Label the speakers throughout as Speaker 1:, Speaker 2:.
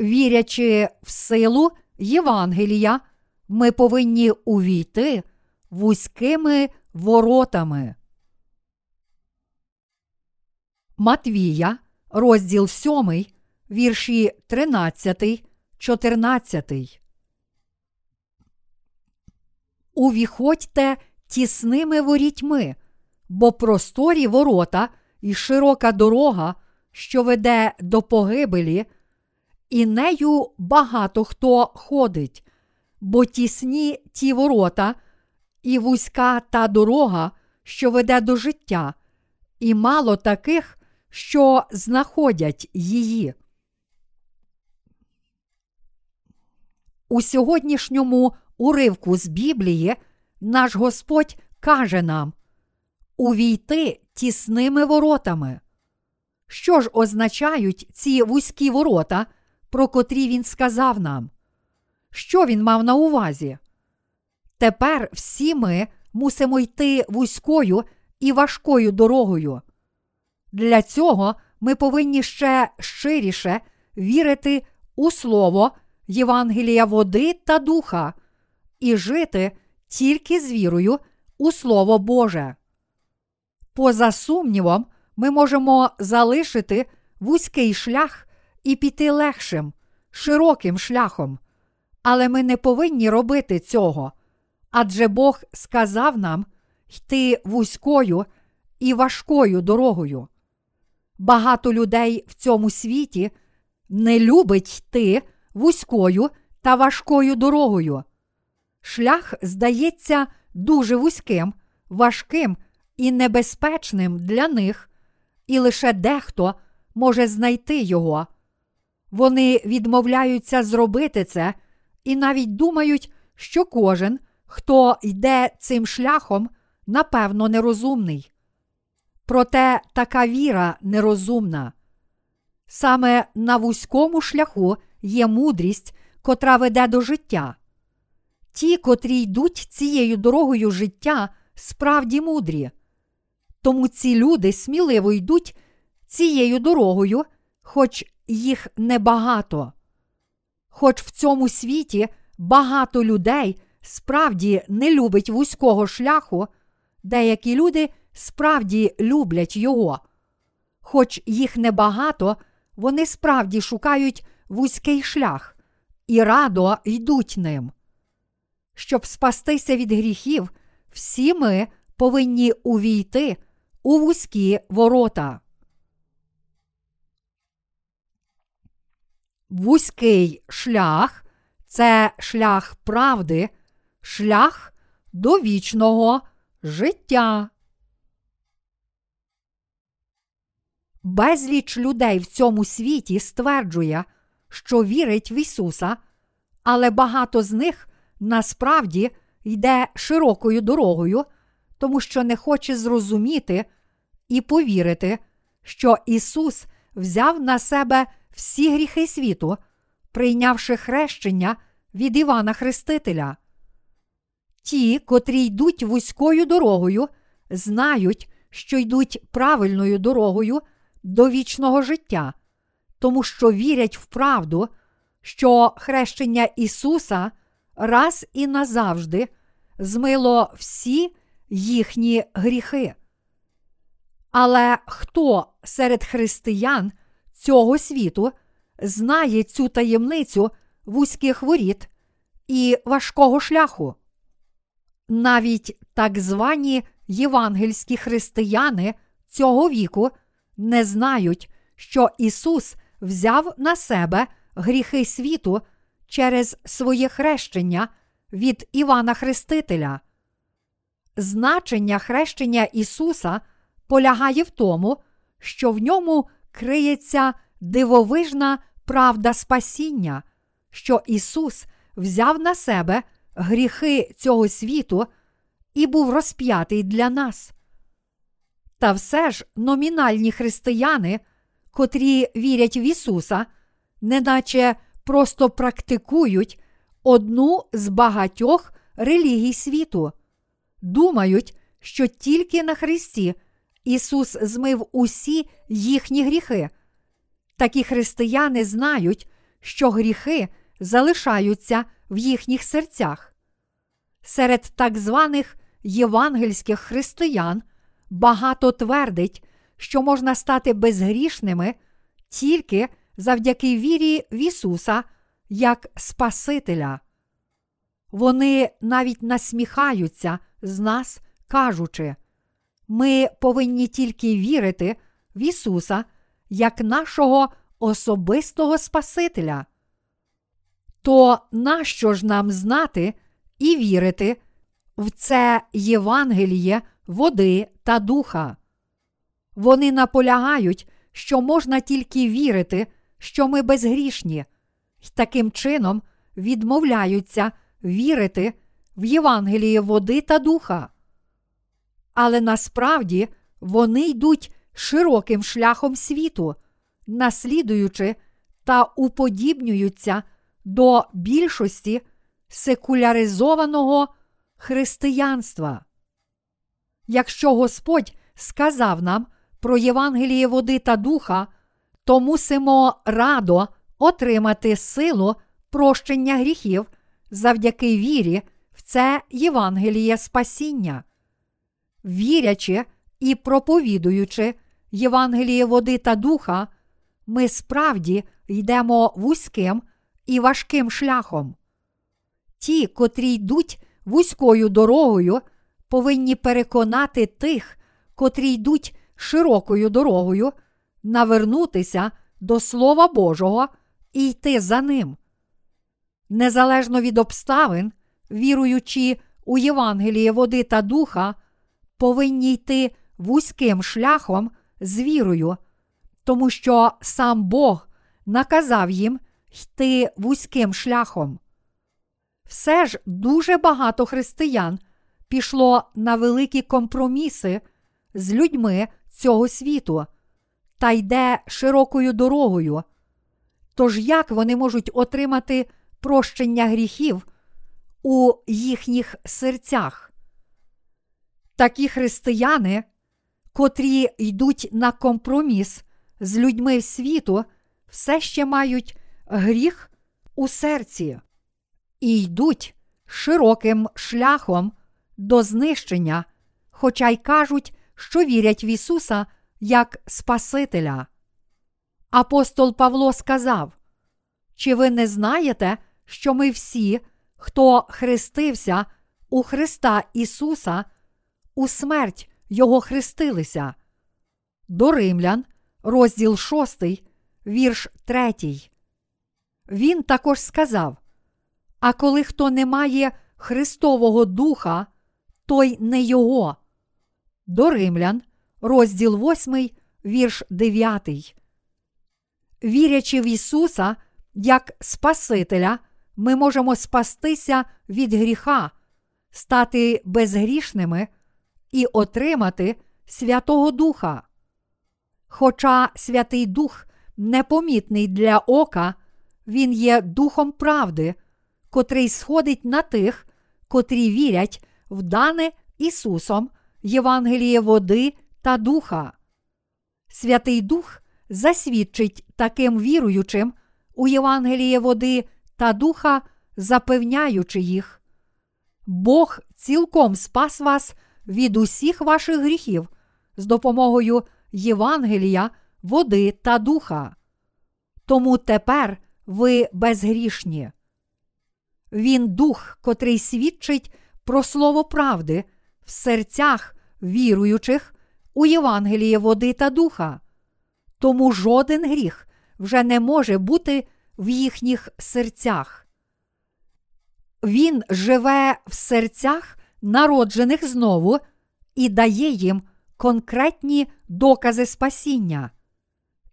Speaker 1: вірячи в силу Євангелія, ми повинні увійти вузькими воротами. Матвія, розділ 7, вірші 13, 14. Увіходьте тісними ворітьми, бо просторі ворота і широка дорога, що веде до погибелі, і нею багато хто ходить, бо тісні ті ворота, і вузька та дорога, що веде до життя, і мало таких, що знаходять її. У сьогоднішньому уривку з Біблії наш Господь каже нам увійти тісними воротами. Що ж означають ці вузькі ворота, про котрі він сказав нам? Що він мав на увазі? Тепер всі ми мусимо йти вузькою і важкою дорогою. Для цього ми повинні ще щиріше вірити у Слово Євангелія води та духа і жити тільки з вірою у Слово Боже. Поза сумнівом, ми можемо залишити вузький шлях і піти легшим, широким шляхом, але ми не повинні робити цього, адже Бог сказав нам йти вузькою і важкою дорогою. Багато людей в цьому світі не любить йти вузькою та важкою дорогою. Шлях здається дуже вузьким, важким і небезпечним для них, і лише дехто може знайти його. Вони відмовляються зробити це і навіть думають, що кожен, хто йде цим шляхом, напевно, нерозумний. Проте така віра нерозумна. Саме на вузькому шляху є мудрість, котра веде до життя. Ті, котрі йдуть цією дорогою життя, справді мудрі. Тому ці люди сміливо йдуть цією дорогою, хоч їх небагато. Хоч в цьому світі багато людей справді не любить вузького шляху, деякі люди справді люблять його. Хоч їх небагато, вони справді шукають вузький шлях і радо йдуть ним. Щоб спастися від гріхів, всі ми повинні увійти у вузькі ворота. Вузький шлях це шлях правди, шлях до вічного життя. Безліч людей в цьому світі стверджує, що вірить в Ісуса, але багато з них насправді йде широкою дорогою, тому що не хоче зрозуміти і повірити, що Ісус взяв на себе всі гріхи світу, прийнявши хрещення від Івана Хрестителя. Ті, котрі йдуть вузькою дорогою, знають, що йдуть правильною дорогою до вічного життя, тому що вірять в правду, що хрещення Ісуса раз і назавжди змило всі їхні гріхи. Але хто серед християн цього світу знає цю таємницю вузьких воріт і важкого шляху? Навіть так звані євангельські християни цього віку не знають, що Ісус взяв на себе гріхи світу через своє хрещення від Івана Хрестителя. Значення хрещення Ісуса полягає в тому, що в ньому криється дивовижна правда спасіння, що Ісус взяв на себе гріхи цього світу і був розп'ятий для нас. Та все ж номінальні християни, котрі вірять в Ісуса, неначе просто практикують одну з багатьох релігій світу, думають, що тільки на Христі Ісус змив усі їхні гріхи. Такі християни знають, що гріхи залишаються в їхніх серцях. Серед так званих євангельських християн багато твердить, що можна стати безгрішними тільки завдяки вірі в Ісуса як Спасителя. Вони навіть насміхаються з нас, кажучи, ми повинні тільки вірити в Ісуса як нашого особистого Спасителя. То нащо ж нам знати і вірити в це Євангеліє води та духа? Вони наполягають, що можна тільки вірити, що ми безгрішні, і таким чином відмовляються вірити в Євангеліє води та духа. Але насправді вони йдуть широким шляхом світу, наслідуючи та уподібнюються до більшості секуляризованого християнства. Якщо Господь сказав нам про Євангеліє води та духа, то мусимо радо отримати силу прощення гріхів завдяки вірі в це Євангеліє спасіння. Вірячи і проповідуючи Євангеліє води та духа, ми справді йдемо вузьким і важким шляхом. Ті, котрі йдуть вузькою дорогою, повинні переконати тих, котрі йдуть широкою дорогою, навернутися до Слова Божого і йти за ним. Незалежно від обставин, віруючи у Євангеліє води та духа, повинні йти вузьким шляхом з вірою, тому що сам Бог наказав їм йти вузьким шляхом. Все ж дуже багато християн пішло на великі компроміси з людьми цього світу та йде широкою дорогою. Тож як вони можуть отримати прощення гріхів у їхніх серцях? Такі християни, котрі йдуть на компроміс з людьми світу, все ще мають гріх у серці і йдуть широким шляхом до знищення, хоча й кажуть, що вірять в Ісуса як Спасителя. Апостол Павло сказав: Чи ви не знаєте, що ми всі, хто хрестився у Христа Ісуса, у смерть Його хрестилися? До Римлян, розділ 6, вірш 3. Він також сказав: А коли хто не має Христового Духа, той не Його. До Римлян, розділ 8, вірш 9. Вірячи в Ісуса як Спасителя, ми можемо спастися від гріха, стати безгрішними і отримати Святого Духа. Хоча Святий Дух непомітний для ока, Він є духом правди, котрий сходить на тих, котрі вірять в дане Ісусом Євангеліє води та духа. Святий Дух засвідчить таким віруючим у Євангеліє води та духа, запевняючи їх. Бог цілком спас вас від усіх ваших гріхів з допомогою Євангелія, води та духа. Тому тепер ви безгрішні. Він дух, котрий свідчить про слово правди в серцях віруючих у Євангеліє води та духа. Тому жоден гріх вже не може бути в їхніх серцях. Він живе в серцях народжених знову і дає їм конкретні докази спасіння.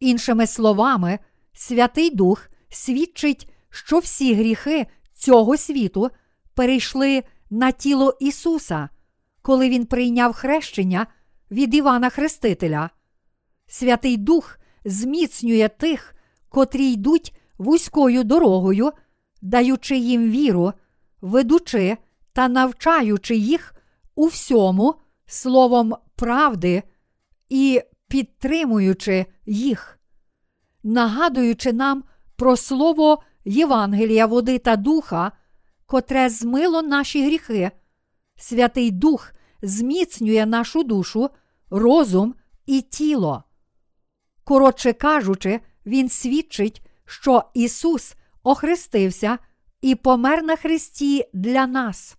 Speaker 1: Іншими словами, Святий Дух свідчить, що всі гріхи цього світу перейшли на тіло Ісуса, коли Він прийняв хрещення від Івана Хрестителя. Святий Дух зміцнює тих, котрі йдуть вузькою дорогою, даючи їм віру, ведучи та навчаючи їх у всьому словом правди і підтримуючи їх, нагадуючи нам про слово Євангелія, води та духа, котре змило наші гріхи. Святий Дух зміцнює нашу душу, розум і тіло. Коротше кажучи, Він свідчить, що Ісус охрестився і помер на Христі для нас.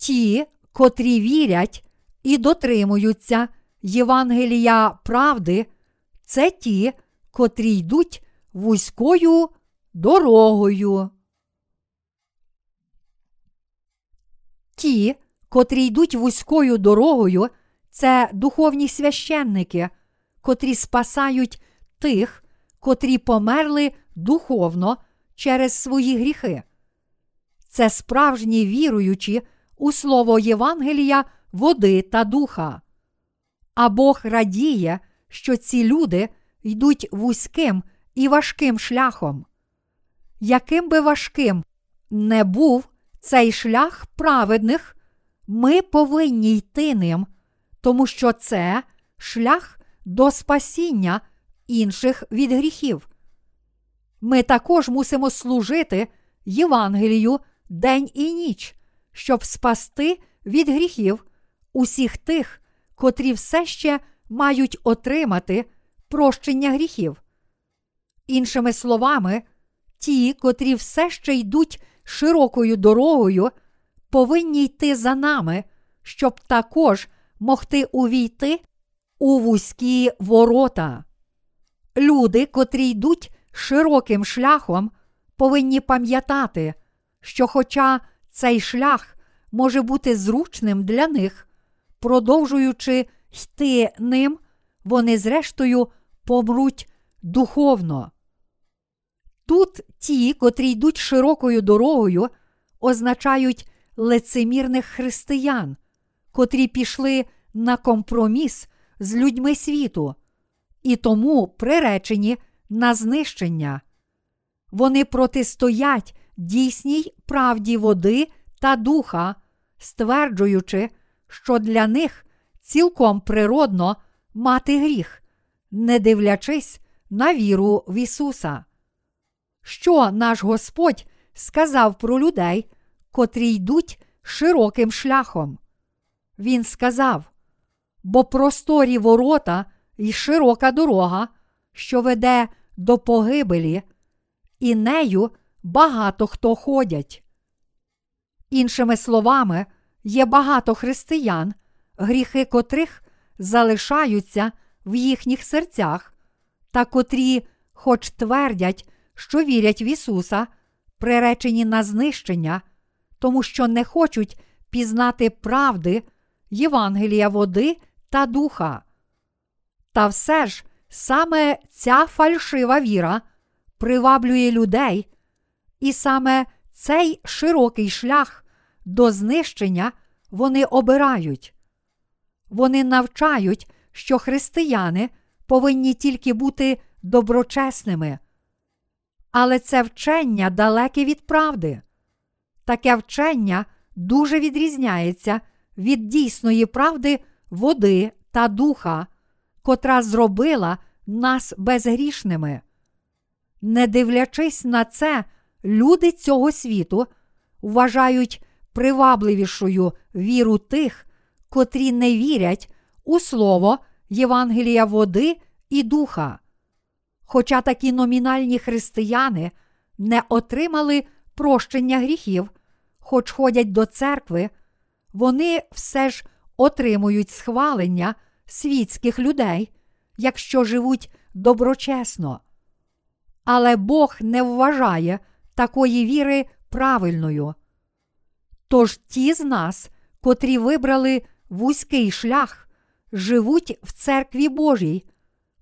Speaker 1: Ті, котрі вірять і дотримуються Євангелія правди, це ті, котрі йдуть вузькою дорогою. Ті, котрі йдуть вузькою дорогою, це духовні священники, котрі спасають тих, котрі померли духовно через свої гріхи. Це справжні віруючі у слово Євангелія, води та духа. А Бог радіє, що ці люди йдуть вузьким і важким шляхом. Яким би важким не був цей шлях праведних, ми повинні йти ним, тому що це шлях до спасіння інших від гріхів. Ми також мусимо служити Євангелію день і ніч, щоб спасти від гріхів усіх тих, котрі все ще мають отримати прощення гріхів. Іншими словами, ті, котрі все ще йдуть широкою дорогою, повинні йти за нами, щоб також могти увійти у вузькі ворота. Люди, котрі йдуть широким шляхом, повинні пам'ятати, що, хоча цей шлях може бути зручним для них, продовжуючи йти ним, вони зрештою помруть духовно. Тут ті, котрі йдуть широкою дорогою, означають лицемірних християн, котрі пішли на компроміс з людьми світу, і тому приречені на знищення. Вони протистоять дійсній правді води та духа, стверджуючи, що для них цілком природно мати гріх, не дивлячись на віру в Ісуса. Що наш Господь сказав про людей, котрі йдуть широким шляхом? Він сказав: бо просторі ворота і широка дорога, що веде до погибелі, і нею багато хто ходять. Іншими словами, є багато християн, гріхи котрих залишаються в їхніх серцях, та котрі, хоч твердять, що вірять в Ісуса, приречені на знищення, тому що не хочуть пізнати правди, Євангелія води та духа. Та все ж саме ця фальшива віра приваблює людей, і саме цей широкий шлях до знищення вони обирають. Вони навчають, що християни повинні тільки бути доброчесними. Але це вчення далеке від правди. Таке вчення дуже відрізняється від дійсної правди води та духа, котра зробила нас безгрішними. Не дивлячись на це, люди цього світу вважають привабливішою віру тих, котрі не вірять у слово Євангелія води і духа. Хоча такі номінальні християни не отримали прощення гріхів, хоч ходять до церкви, вони все ж отримують схвалення світських людей, якщо живуть доброчесно. Але Бог не вважає такої віри правильною. Тож ті з нас, котрі вибрали вузький шлях, живуть в церкві Божій,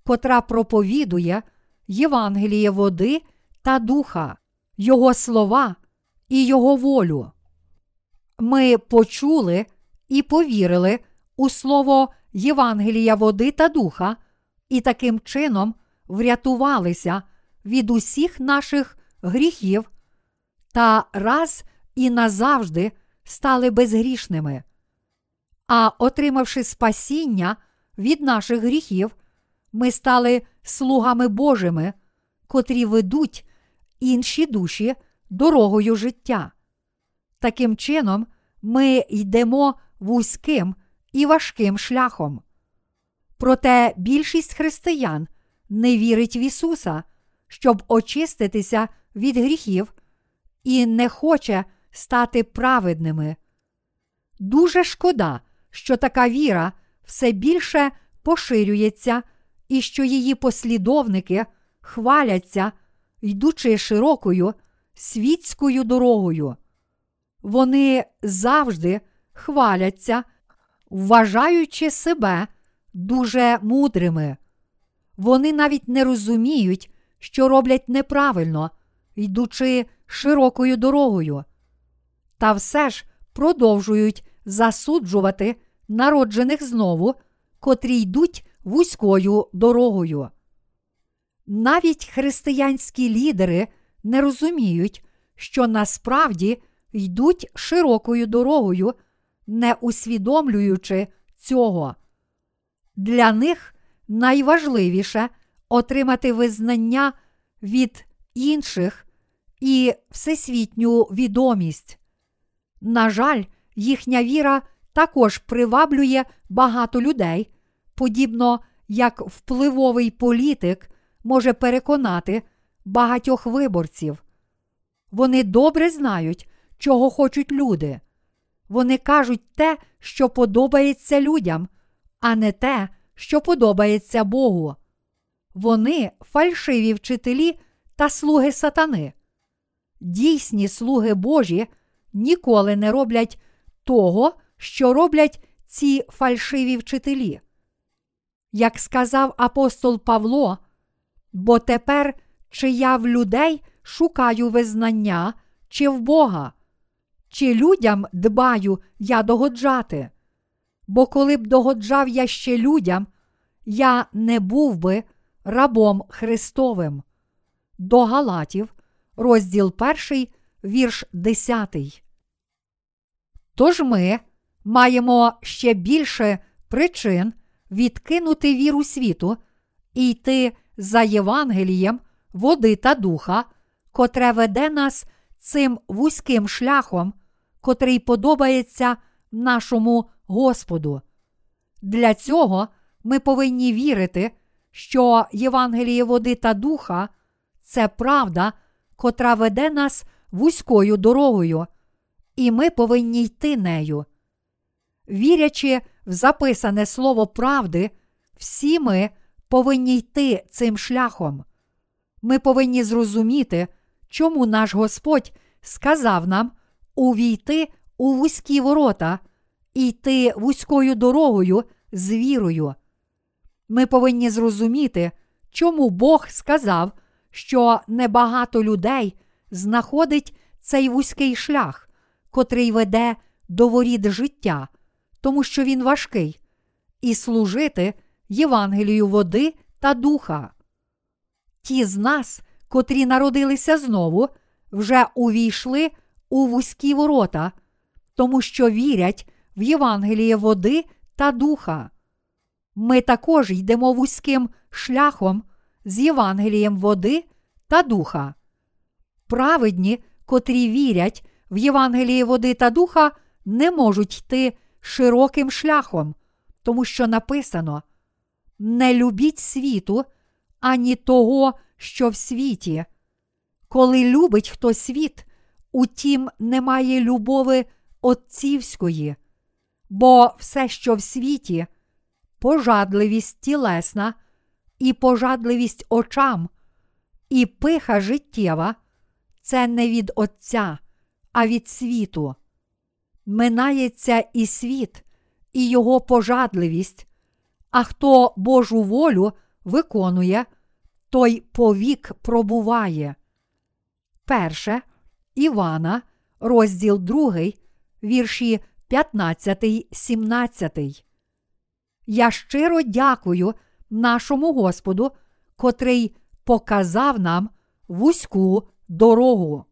Speaker 1: котра проповідує Євангеліє води та духа, Його слова і Його волю. Ми почули і повірили у слово Євангелія води та духа, і таким чином врятувалися від усіх наших гріхів та раз і назавжди стали безгрішними. А отримавши спасіння від наших гріхів, ми стали слугами Божими, котрі ведуть інші душі дорогою життя. Таким чином, ми йдемо вузьким і важким шляхом. Проте більшість християн не вірить в Ісуса, щоб очиститися від гріхів і не хоче стати праведними. Дуже шкода, що така віра все більше поширюється і що її послідовники хваляться, йдучи широкою світською дорогою. Вони завжди хваляться, вважаючи себе дуже мудрими. Вони навіть не розуміють, що роблять неправильно, йдучи широкою дорогою. Та все ж продовжують засуджувати народжених знову, котрі йдуть вузькою дорогою. Навіть християнські лідери не розуміють, що насправді йдуть широкою дорогою, не усвідомлюючи цього. Для них найважливіше отримати визнання від інших і всесвітню відомість. На жаль, їхня віра також приваблює багато людей, подібно як впливовий політик може переконати багатьох виборців. Вони добре знають, чого хочуть люди. Вони кажуть те, що подобається людям, а не те, що подобається Богу. Вони фальшиві вчителі та слуги сатани. Дійсні слуги Божі ніколи не роблять того, що роблять ці фальшиві вчителі. Як сказав апостол Павло, бо тепер чи я в людей шукаю визнання, чи в Бога, чи людям дбаю я догоджати. Бо коли б догоджав я ще людям, я не був би рабом Христовим. До Галатів, розділ 1, вірш 10. Тож ми маємо ще більше причин відкинути віру світу і йти за Євангелієм води та духа, котре веде нас цим вузьким шляхом, котрий подобається нашому Господу. Для цього ми повинні вірити, що Євангеліє води та духа це правда, котра веде нас вузькою дорогою, і ми повинні йти нею. Вірячи в записане слово правди, всі ми повинні йти цим шляхом. Ми повинні зрозуміти, чому наш Господь сказав нам увійти у вузькі ворота йти вузькою дорогою з вірою. Ми повинні зрозуміти, чому Бог сказав, що небагато людей знаходить цей вузький шлях, котрий веде до воріт життя, тому що він важкий, і служити Євангелію води та духа. Ті з нас, котрі народилися знову, вже увійшли у вузькі ворота, тому що вірять в Євангеліє води та духа. Ми також йдемо вузьким шляхом з Євангелієм води та духа. Праведні, котрі вірять в Євангеліє води та духа, не можуть йти широким шляхом, тому що написано: не любіть світу, ані того, що в світі. Коли любить хто світ, утім немає любови отцівської, бо все, що в світі, пожадливість тілесна, і пожадливість очам, і пиха життєва це не від Отця, а від світу. Минається і світ, і його пожадливість, а хто Божу волю виконує, той повік пробуває. Перше Івана, розділ 2, вірші 15, 17. Я щиро дякую нашому Господу, котрий показав нам вузьку дорогу.